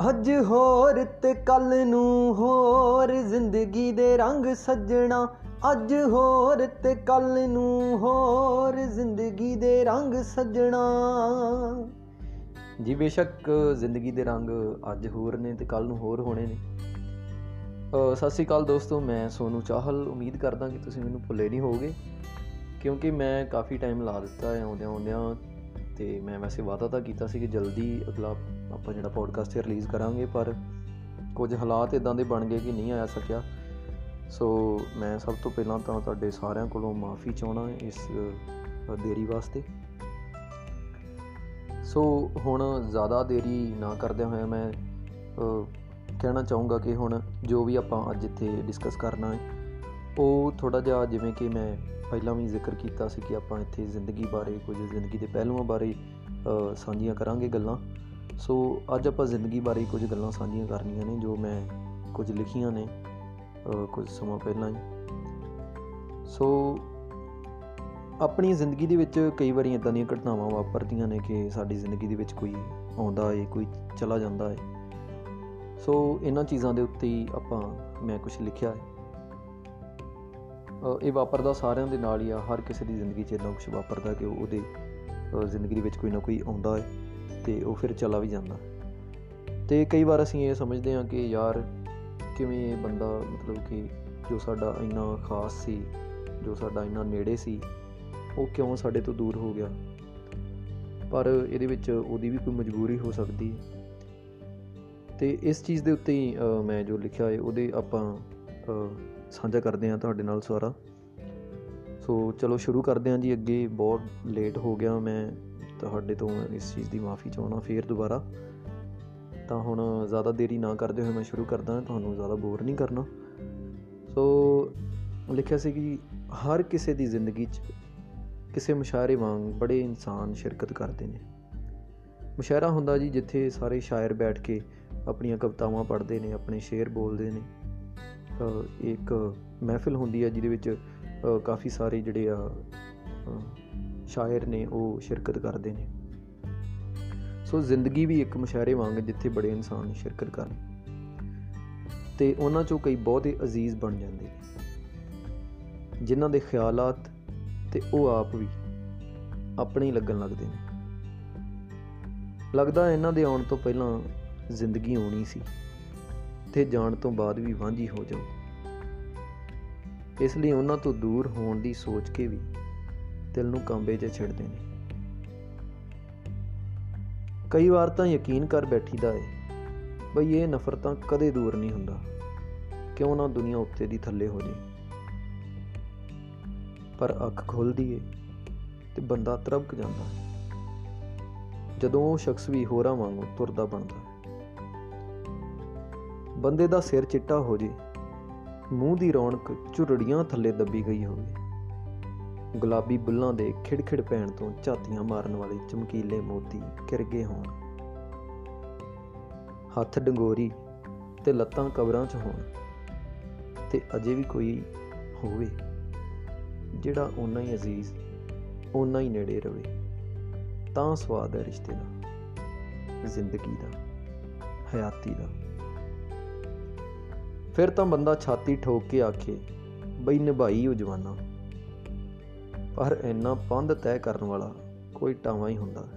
ਅੱਜ ਹੋਰ ਤੇ ਕੱਲ ਨੂੰ ਹੋਰ, ਜ਼ਿੰਦਗੀ ਦੇ ਰੰਗ ਸੱਜਣਾ। ਅੱਜ ਹੋਰ ਤੇ ਕੱਲ ਨੂੰ ਹੋਰ, ਜ਼ਿੰਦਗੀ ਦੇ ਰੰਗ ਸੱਜਣਾ। ਜੀ ਬੇਸ਼ੱਕ ਜ਼ਿੰਦਗੀ ਦੇ ਰੰਗ ਅੱਜ ਹੋਰ ਨੇ ਤੇ ਕੱਲ ਨੂੰ ਹੋਰ ਹੋਣੇ ਨੇ। ਸਤਿ ਸ੍ਰੀ ਅਕਾਲ ਦੋਸਤੋ, ਮੈਂ ਸੋਨੂ ਚਾਹਲ। ਉਮੀਦ ਕਰਦਾ ਕਿ ਤੁਸੀਂ ਮੈਨੂੰ ਭੁੱਲੇ ਨਹੀਂ ਹੋਗੇ ਕਿਉਂਕਿ ਮੈਂ ਕਾਫੀ ਟਾਈਮ ਲਾ ਦਿੱਤਾ ਹੈ ਆਉਂਦਿਆਂ ਆਉਂਦਿਆਂ ਤੇ ਮੈਂ ਵੈਸੇ ਵਾਅਦਾ ਤਾਂ ਕੀਤਾ ਸੀ ਕਿ ਜਲਦੀ ਅਗਲਾ ਆਪਾਂ ਜਿਹੜਾ ਪੋਡਕਾਸਟ ਤੇ ਰਿਲੀਜ਼ ਕਰਾਂਗੇ, ਪਰ ਕੁਝ ਹਾਲਾਤ ਇਦਾਂ ਦੇ ਬਣ ਗਏ ਕਿ ਨਹੀਂ ਆਇਆ ਸਕਿਆ। ਸੋ ਮੈਂ ਸਭ ਤੋਂ ਪਹਿਲਾਂ ਤਾਂ ਤੁਹਾਡੇ ਸਾਰਿਆਂ ਕੋਲੋਂ ਮਾਫੀ ਚਾਹਣਾ ਇਸ ਦੇਰੀ ਵਾਸਤੇ। ਸੋ ਹੁਣ ਜ਼ਿਆਦਾ ਦੇਰੀ ਨਾ ਕਰਦੇ ਹੋਏ ਮੈਂ ਕਹਿਣਾ ਚਾਹੂੰਗਾ ਕਿ ਹੁਣ ਜੋ ਵੀ ਆਪਾਂ ਅੱਜ ਇੱਥੇ ਡਿਸਕਸ ਕਰਨਾ ਹੈ, ਉਹ ਥੋੜਾ ਜਿਹਾ ਜਿਵੇਂ ਕਿ ਮੈਂ ਪਹਿਲਾਂ ਵੀ ਜ਼ਿਕਰ ਕੀਤਾ ਸੀ ਕਿ ਆਪਾਂ ਇੱਥੇ ਜ਼ਿੰਦਗੀ ਬਾਰੇ, ਕੁਝ ਜ਼ਿੰਦਗੀ ਦੇ ਪਹਿਲੂਆਂ ਬਾਰੇ ਸਾਂਝੀਆਂ ਕਰਾਂਗੇ ਗੱਲਾਂ। ਸੋ ਅੱਜ ਆਪਾਂ ਜ਼ਿੰਦਗੀ ਬਾਰੇ ਕੁਝ ਗੱਲਾਂ ਸਾਂਝੀਆਂ ਕਰਨੀਆਂ ਨੇ ਜੋ ਮੈਂ ਕੁਝ ਲਿਖੀਆਂ ਨੇ ਕੁਝ ਸਮਾਂ ਪਹਿਲਾਂ ਹੀ। ਸੋ ਆਪਣੀ ਜ਼ਿੰਦਗੀ ਦੇ ਵਿੱਚ ਕਈ ਵਾਰੀ ਇਦਾਂ ਦੀਆਂ ਘਟਨਾਵਾਂ ਵਾਪਰਦੀਆਂ ਨੇ ਕਿ ਸਾਡੀ ਜ਼ਿੰਦਗੀ ਦੇ ਵਿੱਚ ਕੋਈ ਆਉਂਦਾ ਹੈ ਕੋਈ ਚਲਾ ਜਾਂਦਾ ਹੈ ਸੋ ਇਹਨਾਂ ਚੀਜ਼ਾਂ ਦੇ ਉੱਤੇ ਹੀ ਆਪਾਂ, ਮੈਂ ਕੁਝ ਲਿਖਿਆ ਹੈ ਇਹ ਵਾਪਰਦਾ ਸਾਰਿਆਂ ਦੇ ਨਾਲ ਹੀ ਆ, ਹਰ ਕਿਸੇ ਦੀ ਜ਼ਿੰਦਗੀ 'ਚ ਇਦਾਂ ਕੁਝ ਵਾਪਰਦਾ ਕਿ ਉਹਦੇ ਜ਼ਿੰਦਗੀ ਦੇ ਵਿੱਚ ਕੋਈ ਨਾ ਕੋਈ ਆਉਂਦਾ ਹੈ ਤੇ ਉਹ ਫਿਰ ਚਲਾ ਵੀ ਜਾਂਦਾ। ਤੇ ਕਈ ਵਾਰ ਅਸੀਂ ਇਹ ਸਮਝਦੇ ਹਾਂ ਕਿ ਯਾਰ ਕਿਵੇਂ ਇਹ ਬੰਦਾ ਮਤਲਬ ਕਿ ਜੋ ਸਾਡਾ ਇੰਨਾ ਖਾਸ ਸੀ, ਜੋ ਸਾਡਾ ਇੰਨਾ ਨੇੜੇ ਸੀ, ਉਹ ਕਿਉਂ ਸਾਡੇ ਤੋਂ ਦੂਰ ਹੋ ਗਿਆ? ਪਰ ਇਹਦੇ ਵਿੱਚ ਉਹਦੀ ਵੀ ਕੋਈ ਮਜਬੂਰੀ ਹੋ ਸਕਦੀ ਹੈ। ਤੇ ਇਸ ਚੀਜ਼ ਦੇ ਉੱਤੇ ਹੀ ਮੈਂ ਜੋ ਲਿਖਿਆ ਹੈ, ਉਹਦੇ ਆਪਾਂ ਸਾਂਝਾ ਕਰਦੇ ਹਾਂ ਤੁਹਾਡੇ ਨਾਲ ਸਾਰਾ। ਸੋ ਚਲੋ ਸ਼ੁਰੂ ਕਰਦੇ ਹਾਂ ਜੀ, ਅੱਗੇ ਬਹੁਤ ਲੇਟ ਹੋ ਗਿਆ, ਮੈਂ ਤੁਹਾਡੇ ਤੋਂ ਇਸ ਚੀਜ਼ ਦੀ ਮਾਫੀ ਚਾਹਣਾ ਫੇਰ ਦੁਬਾਰਾ। ਤਾਂ ਹੁਣ ਜ਼ਿਆਦਾ ਦੇਰੀ ਨਾ ਕਰਦੇ ਹੋਏ ਮੈਂ ਸ਼ੁਰੂ ਕਰਦਾ, ਤੁਹਾਨੂੰ ਜ਼ਿਆਦਾ ਬੋਰ ਨਹੀਂ ਕਰਨਾ। ਸੋ ਲਿਖਿਆ ਸੀ ਕਿ ਹਰ ਕਿਸੇ ਦੀ ਜ਼ਿੰਦਗੀ 'ਚ ਕਿਸੇ ਮੁਸ਼ਾਇਰੇ ਵਾਂਗ ਬੜੇ ਇਨਸਾਨ ਸ਼ਿਰਕਤ ਕਰਦੇ ਨੇ। ਮੁਸ਼ਾਇਰਾ ਹੁੰਦਾ ਜੀ ਜਿੱਥੇ ਸਾਰੇ ਸ਼ਾਇਰ ਬੈਠ ਕੇ ਆਪਣੀਆਂ ਕਵਿਤਾਵਾਂ ਪੜ੍ਹਦੇ ਨੇ, ਆਪਣੇ ਸ਼ੇਰ ਬੋਲਦੇ ਨੇ। ਇੱਕ ਮਹਿਫਿਲ ਹੁੰਦੀ ਹੈ ਜਿਹਦੇ ਵਿੱਚ ਕਾਫੀ ਸਾਰੇ ਜਿਹੜੇ ਆ ਸ਼ਾਇਰ ਨੇ ਉਹ ਸ਼ਿਰਕਤ ਕਰਦੇ ਨੇ। ਸੋ ਜ਼ਿੰਦਗੀ ਵੀ ਇੱਕ ਮੁਸ਼ਾਇਰੇ ਵਾਂਗ ਜਿੱਥੇ ਬੜੇ ਇਨਸਾਨ ਸ਼ਿਰਕਤ ਕਰਨ। ਤੇ ਉਹਨਾਂ ਚੋਂ ਕਈ ਬਹੁਤ ਹੀ ਅਜ਼ੀਜ਼ ਬਣ ਜਾਂਦੇ ਨੇ। ਜਿਨ੍ਹਾਂ ਦੇ ਖਿਆਲਾਤ ਤੇ ਉਹ ਆਪ ਵੀ ਆਪਣੇ ਹੀ ਲੱਗਣ ਲੱਗਦੇ ਨੇ। ਲੱਗਦਾ ਇਹਨਾਂ ਦੇ ਆਉਣ ਤੋਂ ਪਹਿਲਾਂ ਜ਼ਿੰਦਗੀ ਆਉਣੀ ਸੀ ਤੇ ਜਾਣ ਤੋਂ ਬਾਅਦ ਵੀ ਵਾਂਝੀ ਹੋ ਜਾਊ ਇਸ ਲਈ ਉਹਨਾਂ ਤੋਂ ਦੂਰ ਹੋਣ ਦੀ ਸੋਚ ਕੇ ਵੀ ਦਿਲ ਨੂੰ ਕੰਬੇ 'ਚ ਛਿੜਦੇ ਨੇ। ਕਈ ਵਾਰ ਤਾਂ ਯਕੀਨ ਕਰ ਬੈਠੀਦਾ ਏ, ਬਈ ਇਹ ਨਫ਼ਰਤਾਂ ਕਦੇ ਦੂਰ ਨਹੀਂ ਹੁੰਦਾ। ਕਿਉਂ ਨਾ ਦੁਨੀਆ ਉੱਤੇ ਦੀ ਥੱਲੇ ਹੋ ਜੇ। ਪਰ ਅੱਖ ਖੁੱਲਦੀ ਏ ਤੇ ਬੰਦਾ ਤਰਬਕ ਜਾਂਦਾ ਜਦੋਂ ਉਹ ਸ਼ਖਸ ਵੀ ਹੋਰਾਂ ਵਾਂਗੂ ਤੁਰਦਾ ਬਣਦਾ ਬੰਦੇ ਦਾ ਸਿਰ ਚਿੱਟਾ ਹੋ ਜੇ, ਮੂੰਹ ਦੀ ਰੌਣਕ ਝੁਰੜੀਆਂ ਥੱਲੇ ਦੱਬੀ ਗਈ ਹੋਵੇ। ਗੁਲਾਬੀ ਬੁੱਲਾਂ ਦੇ ਖਿੜਖਿੜ ਪੈਣ ਤੋਂ ਝਾਤੀਆਂ ਮਾਰਨ ਵਾਲੇ ਚਮਕੀਲੇ ਮੋਤੀ ਕਿਰਗੇ ਹੋਣ। ਹੱਥ ਡੰਗੋਰੀ ਤੇ ਲੱਤਾਂ ਕਬਰਾਂ 'ਚ ਹੋਣ। ਤੇ ਅਜੇ ਵੀ ਕੋਈ ਹੋਵੇ, ਜਿਹੜਾ ਓਨਾ ਹੀ ਅਜ਼ੀਜ਼, ਓਨਾ ਹੀ ਨੇੜੇ ਰਵੇ। ਤਾਂ ਸਵਾਦ ਹੈ ਰਿਸ਼ਤੇ ਦਾ, ਜ਼ਿੰਦਗੀ ਦਾ, ਹਯਾਤੀ ਦਾ। ਫਿਰ ਤਾਂ ਬੰਦਾ ਛਾਤੀ ਠੋਕ ਕੇ ਆਖੇ, ਬਈ ਨਿਭਾਈ ਉਹ ਜਵਾਨਾ। ਪਰ ਇੰਨਾ ਪੰਧ ਤੈਅ ਕਰਨ ਵਾਲਾ ਕੋਈ ਟਾਵਾ ਹੀ ਹੁੰਦਾ।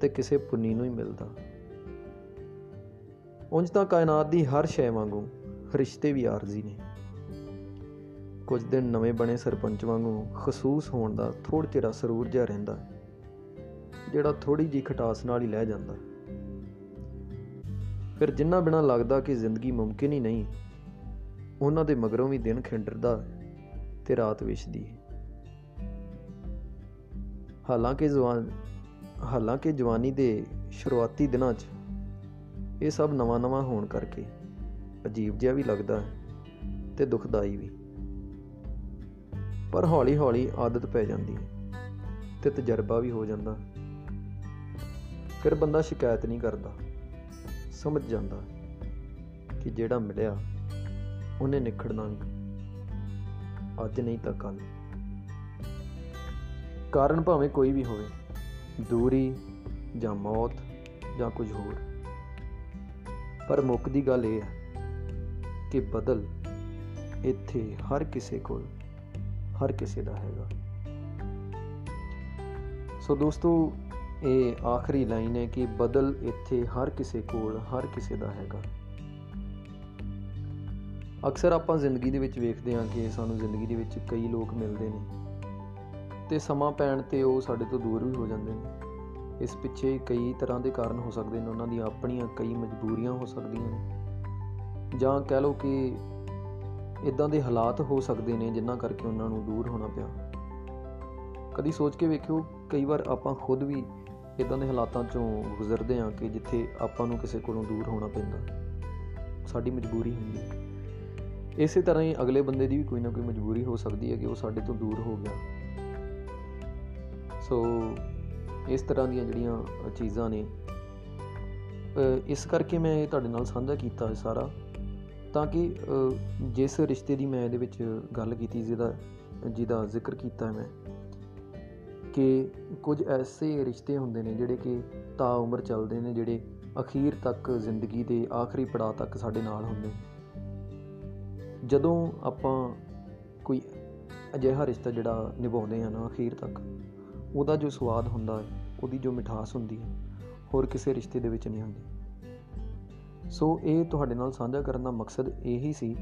ਤੇ ਕਿਸੇ ਪੁੰਨੀ ਨੂੰ ਹੀ ਮਿਲਦਾ। ਉਂਝ ਤਾਂ ਕਾਇਨਾਤ ਦੀ ਹਰ ਸ਼ੈ ਵਾਂਗੂ ਰਿਸ਼ਤੇ ਵੀ ਆਰਜ਼ੀ ਨੇ। ਕੁਝ ਦਿਨ ਨਵੇਂ ਬਣੇ ਸਰਪੰਚ ਵਾਂਗੂ ਖਸੂਸ ਹੋਣ ਦਾ ਥੋੜ ਚਿਰਾ ਸਰੂਰ ਜਿਹਾ ਰਹਿੰਦਾ ਜਿਹੜਾ ਥੋੜੀ ਜੀ ਖਟਾਸ ਨਾਲ ਹੀ ਲੈ ਜਾਂਦਾ ਫਿਰ ਜਿੰਨਾ ਬਿਨਾ ਲੱਗਦਾ ਕਿ ਜ਼ਿੰਦਗੀ ਮੁਮਕਿਨ ਹੀ ਨਹੀਂ, ਉਹਨਾਂ ਦੇ ਮਗਰੋਂ ਵੀ ਦਿਨ ਖਿੰਡਰਦਾ ਤੇ ਰਾਤ ਵਿਛਦੀ ਹਾਲਾਂਕਿ ਜਵਾਨ ਹਾਲਾਂਕਿ ਜਵਾਨੀ ਦੇ ਸ਼ੁਰੂਆਤੀ ਦਿਨਾਂ 'ਚ ਇਹ ਸਭ ਨਵਾਂ-ਨਵਾਂ ਹੋਣ ਕਰਕੇ ਅਜੀਬ ਜਿਹਾ ਵੀ ਲੱਗਦਾ ਹੈ ਤੇ ਦੁਖਦਾਈ ਵੀ। ਪਰ ਹੌਲੀ-ਹੌਲੀ ਆਦਤ ਪੈ ਜਾਂਦੀ ਹੈ ਤੇ ਤਜਰਬਾ ਵੀ ਹੋ ਜਾਂਦਾ। ਫਿਰ ਬੰਦਾ ਸ਼ਿਕਾਇਤ ਨਹੀਂ ਕਰਦਾ। ਸਮਝ ਜਾਂਦਾ ਕਿ ਜਿਹੜਾ ਮਿਲਿਆ ਉਹਨੇ ਨਿਖੜਨਾ ਨਹੀਂ। ਅੱਜ ਨਹੀਂ ਤਾਂ ਕੱਲ ਕਾਰਨ ਭਾਵੇਂ ਕੋਈ ਵੀ ਹੋਵੇ, ਦੂਰੀ ਜਾਂ ਮੌਤ ਜਾਂ ਕੁਝ ਹੋਰ। ਪਰ ਮੁੱਕ ਦੀ ਗੱਲ ਇਹ ਹੈ ਕਿ ਬਦਲ ਇੱਥੇ ਹਰ ਕਿਸੇ ਕੋਲ, ਹਰ ਕਿਸੇ ਦਾ ਹੈਗਾ। ਸੋ ਦੋਸਤੋ, ਇਹ ਆਖਰੀ ਲਾਈਨ ਹੈ ਕਿ ਬਦਲ ਇੱਥੇ ਹਰ ਕਿਸੇ ਕੋਲ, ਹਰ ਕਿਸੇ ਦਾ ਹੈਗਾ। ਅਕਸਰ ਆਪਾਂ ਜ਼ਿੰਦਗੀ ਦੇ ਵਿੱਚ ਵੇਖਦੇ ਹਾਂ ਕਿ ਸਾਨੂੰ ਜ਼ਿੰਦਗੀ ਦੇ ਵਿੱਚ ਕਈ ਲੋਕ ਮਿਲਦੇ ਨੇ। ਤੇ ਸਮਾਂ ਪੈਣ ਤੇ ਉਹ ਸਾਡੇ ਤੋਂ ਦੂਰ ਵੀ ਹੋ ਜਾਂਦੇ ਨੇ। ਇਸ ਪਿੱਛੇ ਕਈ ਤਰ੍ਹਾਂ ਦੇ ਕਾਰਨ ਹੋ ਸਕਦੇ ਨੇ, ਉਹਨਾਂ ਦੀਆਂ ਆਪਣੀਆਂ ਕਈ ਮਜਬੂਰੀਆਂ ਹੋ ਸਕਦੀਆਂ ਨੇ। ਜਾਂ ਕਹਿ ਲਓ ਕਿ ਇਦਾਂ ਦੇ ਹਾਲਾਤ ਹੋ ਸਕਦੇ ਨੇ ਜਿਨ੍ਹਾਂ ਕਰਕੇ ਉਹਨਾਂ ਨੂੰ ਦੂਰ ਹੋਣਾ ਪਿਆ। ਕਦੀ ਸੋਚ ਕੇ ਵੇਖਿਓ, ਕਈ ਵਾਰ ਆਪਾਂ ਖੁਦ ਵੀ ਇਦਾਂ ਦੇ ਹਾਲਾਤਾਂ ਚੋਂ ਗੁਜ਼ਰਦੇ ਹਾਂ ਕਿ ਜਿੱਥੇ ਆਪਾਂ ਨੂੰ ਕਿਸੇ ਕੋਲੋਂ ਦੂਰ ਹੋਣਾ ਪੈਂਦਾ। ਸਾਡੀ ਮਜਬੂਰੀ ਹੁੰਦੀ ਇਸੇ ਤਰ੍ਹਾਂ ਹੀ ਅਗਲੇ ਬੰਦੇ ਦੀ ਵੀ ਕੋਈ ਨਾ ਕੋਈ ਮਜਬੂਰੀ ਹੋ ਸਕਦੀ ਹੈ ਕਿ ਉਹ ਸਾਡੇ ਤੋਂ ਦੂਰ ਹੋ ਗਿਆ। ਸੋ ਇਸ ਤਰ੍ਹਾਂ ਦੀਆਂ ਜਿਹੜੀਆਂ ਚੀਜ਼ਾਂ ਨੇ ਇਸ ਕਰਕੇ ਮੈਂ ਇਹ ਤੁਹਾਡੇ ਨਾਲ ਸਾਂਝਾ ਕੀਤਾ ਹੈ ਸਾਰਾ, ਤਾਂ ਕਿ ਜਿਸ ਰਿਸ਼ਤੇ ਦੀ ਮੈਂ ਇਹਦੇ ਵਿੱਚ ਗੱਲ ਕੀਤੀ, ਜਿਹਦਾ ਜਿਹਦਾ ਜ਼ਿਕਰ ਕੀਤਾ ਮੈਂ, ਕਿ ਕੁਝ ਐਸੇ ਰਿਸ਼ਤੇ ਹੁੰਦੇ ਨੇ ਜਿਹੜੇ ਕਿ ਤਾਂ ਉਮਰ ਚੱਲਦੇ ਨੇ, ਜਿਹੜੇ ਅਖੀਰ ਤੱਕ ਜ਼ਿੰਦਗੀ ਦੇ ਆਖਰੀ ਪੜਾਅ ਤੱਕ ਸਾਡੇ ਨਾਲ ਹੁੰਦੇ ਜਦੋਂ ਆਪਾਂ ਕੋਈ ਅਜਿਹਾ ਰਿਸ਼ਤਾ ਜਿਹੜਾ ਨਿਭਾਉਂਦੇ ਆ ਨਾ ਅਖੀਰ ਤੱਕ ਉਹਦਾ ਜੋ ਸਵਾਦ ਹੁੰਦਾ ਹੈ, ਉਹਦੀ ਜੋ ਮਿਠਾਸ ਹੁੰਦੀ ਹੈ, ਹੋਰ ਕਿਸੇ ਰਿਸ਼ਤੇ ਦੇ ਵਿੱਚ ਨਹੀਂ ਹੁੰਦੀ। ਸੋ ਇਹ ਤੁਹਾਡੇ ਨਾਲ ਸਾਂਝਾ ਕਰਨ ਦਾ ਮਕਸਦ ਇਹੀ ਸੀ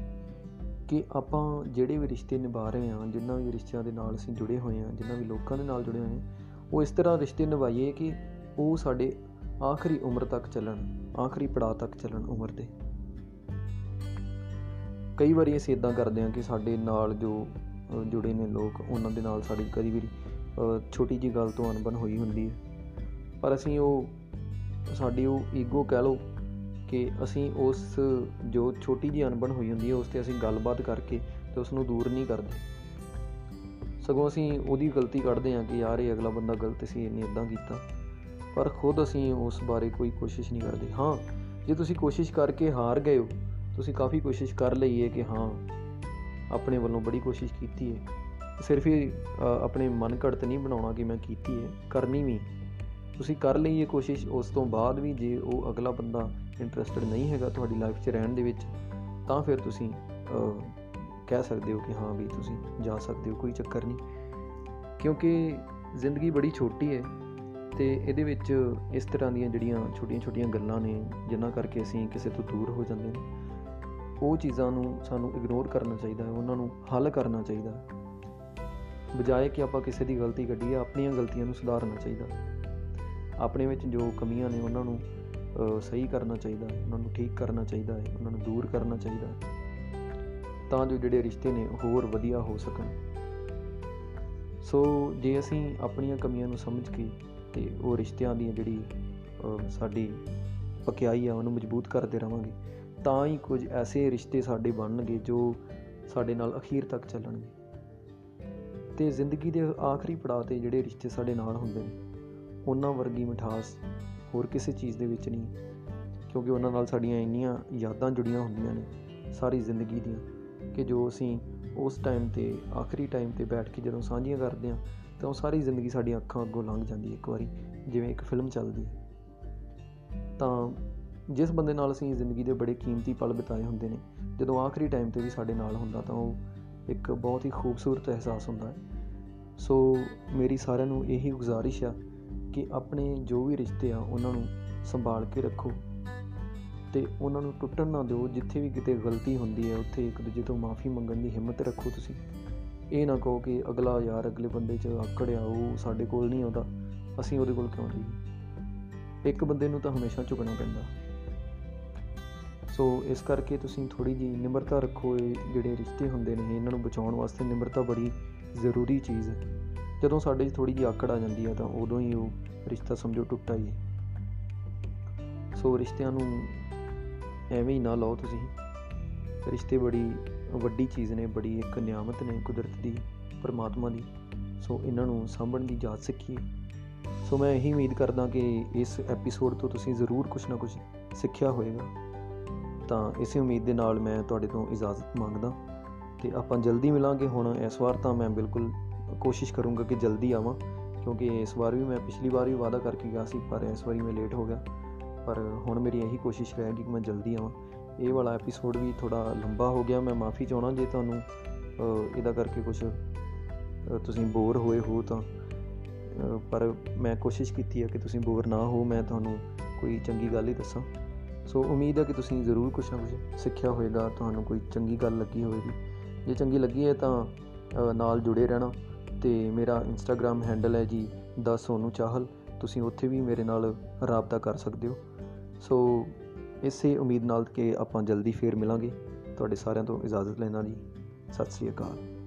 ਕਿ ਆਪਾਂ ਜਿਹੜੇ ਵੀ ਰਿਸ਼ਤੇ ਨਿਭਾ ਰਹੇ ਹਾਂ, ਜਿੰਨਾ ਵੀ ਰਿਸ਼ਤਿਆਂ ਦੇ ਨਾਲ ਅਸੀਂ ਜੁੜੇ ਹੋਏ ਹਾਂ, ਜਿੰਨਾ ਵੀ ਲੋਕਾਂ ਦੇ ਨਾਲ ਜੁੜੇ ਹੋਏ ਹਾਂ, ਉਹ ਇਸ ਤਰ੍ਹਾਂ ਰਿਸ਼ਤੇ ਨਿਭਾਈਏ ਕਿ ਉਹ ਸਾਡੇ ਆਖਰੀ ਉਮਰ ਤੱਕ ਚੱਲਣ, ਆਖਰੀ ਪੜਾਅ ਤੱਕ ਚੱਲਣ ਉਮਰ ਦੇ। ਕਈ ਵਾਰੀ ਅਸੀਂ ਇਦਾਂ ਕਰਦੇ ਹਾਂ ਕਿ ਸਾਡੇ ਨਾਲ ਜੋ ਜੁੜੇ ਨੇ ਲੋਕ, ਉਹਨਾਂ ਦੇ ਨਾਲ ਸਾਡੀ ਕਦੀ ਵੀ ਛੋਟੀ ਜੀ ਗੱਲ ਤੋਂ ਅਣਬਣ ਹੋਈ ਹੁੰਦੀ ਹੈ। ਪਰ ਅਸੀਂ ਉਹ, ਸਾਡੀ ਉਹ ਈਗੋ ਕਹਿ ਲਓ ਕਿ ਅਸੀਂ ਉਸ ਜੋ ਛੋਟੀ ਜੀ ਅਣਬਣ ਹੋਈ ਹੁੰਦੀ ਹੈ, ਉਸ ਤੇ ਅਸੀਂ ਗੱਲਬਾਤ ਕਰਕੇ ਤੇ ਉਸ ਨੂੰ ਦੂਰ ਨਹੀਂ ਕਰਦੇ। ਸਗੋਂ ਅਸੀਂ ਉਹਦੀ ਗਲਤੀ ਕੱਢਦੇ ਹਾਂ ਕਿ ਯਾਰ ਇਹ ਅਗਲਾ ਬੰਦਾ ਗਲਤ ਸੀ, ਇਹਨੇ ਇਦਾਂ ਕੀਤਾ। ਪਰ ਖੁਦ ਅਸੀਂ ਉਸ ਬਾਰੇ ਕੋਈ ਕੋਸ਼ਿਸ਼ ਨਹੀਂ ਕਰਦੇ। ਹਾਂ, ਜੇ ਤੁਸੀਂ ਕੋਸ਼ਿਸ਼ ਕਰਕੇ ਹਾਰ ਗਏ ਹੋ, ਤੁਸੀਂ ਕਾਫੀ ਕੋਸ਼ਿਸ਼ ਕਰ ਲਈ ਹੈ ਕਿ ਹਾਂ, ਆਪਣੇ ਵੱਲੋਂ ਬੜੀ ਕੋਸ਼ਿਸ਼ ਕੀਤੀ ਹੈ। ਸਿਰਫ ਹੀ ਆਪਣੇ ਮਨ ਘੜਤ ਨਹੀਂ ਬਣਾਉਣਾ ਕਿ ਮੈਂ ਕੀਤੀ ਹੈ, ਕਰਨੀ ਵੀ। ਤੁਸੀਂ ਕਰ ਲਈ ਇਹ ਕੋਸ਼ਿਸ਼, ਉਸ ਤੋਂ ਬਾਅਦ ਵੀ ਜੇ ਉਹ ਅਗਲਾ ਬੰਦਾ ਇੰਟਰਸਟਿਡ ਨਹੀਂ ਹੈਗਾ ਤੁਹਾਡੀ ਲਾਈਫ 'ਚ ਰਹਿਣ ਦੇ ਵਿੱਚ, ਤਾਂ ਫਿਰ ਤੁਸੀਂ ਕਹਿ ਸਕਦੇ ਹੋ ਕਿ ਹਾਂ ਵੀ ਤੁਸੀਂ ਜਾ ਸਕਦੇ ਹੋ, ਕੋਈ ਚੱਕਰ ਨਹੀਂ। ਕਿਉਂਕਿ ਜ਼ਿੰਦਗੀ ਬੜੀ ਛੋਟੀ ਹੈ ਤੇ ਇਹਦੇ ਵਿੱਚ ਇਸ ਤਰ੍ਹਾਂ ਦੀਆਂ ਜਿਹੜੀਆਂ ਛੋਟੀਆਂ-ਛੋਟੀਆਂ ਗੱਲਾਂ ਨੇ, ਜਿਨ੍ਹਾਂ ਕਰਕੇ ਅਸੀਂ ਕਿਸੇ ਤੋਂ ਦੂਰ ਹੋ ਜਾਂਦੇ ਨੇ, ਉਹ ਚੀਜ਼ਾਂ ਨੂੰ ਸਾਨੂੰ ਇਗਨੋਰ ਕਰਨਾ ਚਾਹੀਦਾ ਹੈ, ਉਹਨਾਂ ਨੂੰ ਹੱਲ ਕਰਨਾ ਚਾਹੀਦਾ ਹੈ। ਬਜਾਏ ਕਿ ਆਪਾਂ ਕਿਸੇ ਦੀ ਗਲਤੀ ਕੱਢੀਏ, ਆਪਣੀਆਂ ਗਲਤੀਆਂ ਨੂੰ ਸੁਧਾਰਨਾ ਚਾਹੀਦਾ। ਆਪਣੇ ਵਿੱਚ ਜੋ ਕਮੀਆਂ ਨੇ ਉਹਨਾਂ ਨੂੰ ਸਹੀ ਕਰਨਾ ਚਾਹੀਦਾ ਹੈ ਉਹਨਾਂ ਨੂੰ ਠੀਕ ਕਰਨਾ ਚਾਹੀਦਾ ਹੈ, ਉਹਨਾਂ ਨੂੰ ਦੂਰ ਕਰਨਾ ਚਾਹੀਦਾ ਹੈ। ਤਾਂ ਜੋ ਜਿਹੜੇ ਰਿਸ਼ਤੇ ਨੇ ਹੋਰ ਵਧੀਆ ਹੋ ਸਕਣ। ਸੋ ਜੇ ਅਸੀਂ ਆਪਣੀਆਂ ਕਮੀਆਂ ਨੂੰ ਸਮਝ ਕੇ ਤੇ ਉਹ ਰਿਸ਼ਤਿਆਂ ਦੀ ਜਿਹੜੀ ਸਾਡੀ ਪਕਿਆਈ ਆ, ਉਹਨੂੰ ਮਜ਼ਬੂਤ ਕਰਦੇ ਰਵਾਂਗੇ ਤਾਂ ਹੀ ਕੁਝ ਐਸੇ ਰਿਸ਼ਤੇ ਸਾਡੇ ਬਣਨਗੇ ਜੋ ਸਾਡੇ ਨਾਲ ਅਖੀਰ ਤੱਕ ਚੱਲਣਗੇ। ਤੇ ਜ਼ਿੰਦਗੀ ਦੇ ਆਖਰੀ ਪੜਾਅ ਤੇ ਜਿਹੜੇ ਰਿਸ਼ਤੇ ਸਾਡੇ ਨਾਲ ਹੁੰਦੇ ਨੇ, ਉਹਨਾਂ ਵਰਗੀ ਮਿਠਾਸ ਹੋਰ ਕਿਸੇ ਚੀਜ਼ ਦੇ ਵਿੱਚ ਨਹੀਂ, ਕਿਉਂਕਿ ਉਹਨਾਂ ਨਾਲ ਸਾਡੀਆਂ ਇੰਨੀਆਂ ਯਾਦਾਂ ਜੁੜੀਆਂ ਹੁੰਦੀਆਂ ਨੇ ਸਾਰੀ ਜ਼ਿੰਦਗੀ ਦੀਆਂ ਕਿ ਜੋ ਅਸੀਂ ਉਸ ਟਾਈਮ ਤੇ, ਆਖਰੀ ਟਾਈਮ ਤੇ ਬੈਠ ਕੇ ਜਦੋਂ ਸਾਂਝੀਆਂ ਕਰਦੇ ਹਾਂ, ਤਾਂ ਉਹ ਸਾਰੀ ਜ਼ਿੰਦਗੀ ਸਾਡੀਆਂ ਅੱਖਾਂ ਅੱਗੋਂ ਲੰਘ ਜਾਂਦੀ ਹੈ ਇੱਕ ਵਾਰੀ, ਜਿਵੇਂ ਇੱਕ ਫਿਲਮ ਚੱਲਦੀ ਹੈ। ਤਾਂ ਜਿਸ ਬੰਦੇ ਨਾਲ ਅਸੀਂ ਜ਼ਿੰਦਗੀ ਦੇ ਬੜੇ ਕੀਮਤੀ ਪਲ ਬਿਤਾਏ ਹੁੰਦੇ ਨੇ, ਜਦੋਂ ਆਖਰੀ ਟਾਈਮ ਤੇ ਵੀ ਸਾਡੇ ਨਾਲ ਹੁੰਦਾ ਤਾਂ ਉਹ ਇੱਕ ਬਹੁਤ ਹੀ ਖੂਬਸੂਰਤ ਅਹਿਸਾਸ ਹੁੰਦਾ ਹੈ। ਸੋ ਮੇਰੀ ਸਾਰਿਆਂ ਨੂੰ ਇਹੀ ਗੁਜ਼ਾਰਿਸ਼ ਆ ਕਿ ਆਪਣੇ ਜੋ ਵੀ ਰਿਸ਼ਤੇ ਆ, ਉਹਨਾਂ ਨੂੰ ਸੰਭਾਲ ਕੇ ਰੱਖੋ ਤੇ ਉਹਨਾਂ ਨੂੰ ਟੁੱਟਣ ਨਾ ਦਿਓ। ਜਿੱਥੇ ਵੀ ਕਿਤੇ ਗਲਤੀ ਹੁੰਦੀ ਹੈ, ਉੱਥੇ ਇੱਕ ਦੂਜੇ ਤੋਂ ਮਾਫੀ ਮੰਗਣ ਦੀ ਹਿੰਮਤ ਰੱਖੋ ਤੁਸੀਂ। ਇਹ ਨਾ ਕਹੋ ਕਿ ਅਗਲਾ ਯਾਰ ਅਗਲੇ ਬੰਦੇ 'ਚ ਆਕੜਿਆ ਉਹ ਸਾਡੇ ਕੋਲ ਨਹੀਂ ਆਉਂਦਾ। ਅਸੀਂ ਉਹਦੇ ਕੋਲ ਕਿਉਂ ਜਾਈਏ? ਇੱਕ ਬੰਦੇ ਨੂੰ ਤਾਂ ਹਮੇਸ਼ਾ ਝੁਕਣਾ ਪੈਂਦਾ। ਸੋ ਇਸ ਕਰਕੇ ਤੁਸੀਂ ਥੋੜੀ ਜੀ ਨਿਮਰਤਾ ਰੱਖੋ। ਇਹ ਜਿਹੜੇ ਰਿਸ਼ਤੇ ਹੁੰਦੇ ਨੇ, ਇਹਨਾਂ ਨੂੰ ਬਚਾਉਣ ਵਾਸਤੇ ਨਿਮਰਤਾ ਬੜੀ ਜ਼ਰੂਰੀ ਚੀਜ਼ ਹੈ। ਜਦੋਂ ਸਾਡੇ 'ਚ ਥੋੜੀ ਜੀ ਆਕੜ ਆ ਜਾਂਦੀ ਹੈ ਤਾਂ ਉਦੋਂ ਹੀ ਉਹ ਰਿਸ਼ਤਾ ਸਮਝੋ ਟੁੱਟਾ ਹੀ ਸੋ ਰਿਸ਼ਤਿਆਂ ਨੂੰ ਐਵੇਂ ਹੀ ਨਾ ਲਓ ਤੁਸੀਂ। ਰਿਸ਼ਤੇ ਬੜੀ ਵੱਡੀ ਚੀਜ਼ ਨੇ, ਬੜੀ ਇੱਕ ਨਿਆਮਤ ਨੇ ਕੁਦਰਤ ਦੀ, ਪਰਮਾਤਮਾ ਦੀ। ਸੋ ਇਹਨਾਂ ਨੂੰ ਸਾਂਭਣ ਦੀ ਜਾਚ ਸਿੱਖੀਏ। ਸੋ ਮੈਂ ਇਹੀ ਉਮੀਦ ਕਰਦਾ ਕਿ ਇਸ ਐਪੀਸੋਡ ਤੋਂ ਤੁਸੀਂ ਜ਼ਰੂਰ ਕੁਝ ਨਾ ਕੁਝ ਸਿੱਖਿਆ ਹੋਵੇਗਾ। ਤਾਂ ਇਸੇ ਉਮੀਦ ਦੇ ਨਾਲ ਮੈਂ ਤੁਹਾਡੇ ਤੋਂ ਇਜਾਜ਼ਤ ਮੰਗਦਾ ਤੇ ਆਪਾਂ ਜਲਦੀ ਮਿਲਾਂਗੇ। ਹੁਣ ਇਸ ਵਾਰ ਤਾਂ ਮੈਂ ਬਿਲਕੁਲ ਕੋਸ਼ਿਸ਼ ਕਰੂੰਗਾ ਕਿ ਜਲਦੀ ਆਵਾਂ ਕਿਉਂਕਿ ਇਸ ਵਾਰ ਵੀ ਮੈਂ ਪਿਛਲੀ ਵਾਰ ਵੀ ਵਾਅਦਾ ਕਰਕੇ ਗਿਆ ਸੀ ਪਰ ਇਸ ਵਾਰੀ ਮੈਂ ਲੇਟ ਹੋ ਗਿਆ। ਪਰ ਹੁਣ ਮੇਰੀ ਇਹੀ ਕੋਸ਼ਿਸ਼ ਰਹੇਗੀ ਕਿ ਮੈਂ ਜਲਦੀ ਆਵਾਂ। ਇਹ ਵਾਲਾ ਐਪੀਸੋਡ ਵੀ ਥੋੜਾ ਲੰਬਾ ਹੋ ਗਿਆ ਮੈਂ ਮਾਫੀ ਚਾਹਣਾ ਜੇ ਤੁਹਾਨੂੰ ਅ, ਇਹਦਾ ਕਰਕੇ ਕੁਝ ਤੁਸੀਂ ਬੋਰ ਹੋਏ ਹੋ ਤਾਂ ਅ, ਪਰ ਮੈਂ ਕੋਸ਼ਿਸ਼ ਕੀਤੀ ਹੈ ਕਿ ਤੁਸੀਂ ਬੋਰ ਨਾ ਹੋ ਮੈਂ ਤੁਹਾਨੂੰ ਕੋਈ ਚੰਗੀ ਗੱਲ ਹੀ ਦੱਸਾਂ। ਸੋ ਉਮੀਦ ਹੈ ਕਿ ਤੁਸੀਂ ਜ਼ਰੂਰ ਕੁਝ ਨਾ ਕੁਝ ਸਿੱਖਿਆ ਹੋਵੇਗਾ ਤੁਹਾਨੂੰ ਕੋਈ ਚੰਗੀ ਗੱਲ ਲੱਗੀ ਹੋਵੇਗੀ। ਜੇ ਚੰਗੀ ਲੱਗੀ ਹੈ ਤਾਂ ਅ, ਨਾਲ ਜੁੜੇ ਰਹਿਣਾ ਤੇ ਮੇਰਾ ਇੰਸਟਾਗ੍ਰam ਹੈਂਡਲ ਹੈ ਜੀ ਦਾ ਸੋਨੂ ਚਾਹਲ। ਤੁਸੀਂ ਉੱਥੇ ਵੀ ਮੇਰੇ ਨਾਲ ਰਾਬਤਾ ਕਰ ਸਕਦੇ ਹੋ। ਸੋ ਇਸੇ ਉਮੀਦ ਨਾਲ ਕਿ ਆਪਾਂ ਜਲਦੀ ਫੇਰ ਮਿਲਾਂਗੇ। ਤੁਹਾਡੇ ਸਾਰਿਆਂ ਤੋਂ ਇਜਾਜ਼ਤ ਲੈਣਾ ਜੀ। ਸਤਿ ਸ੍ਰੀ ਅਕਾਲ।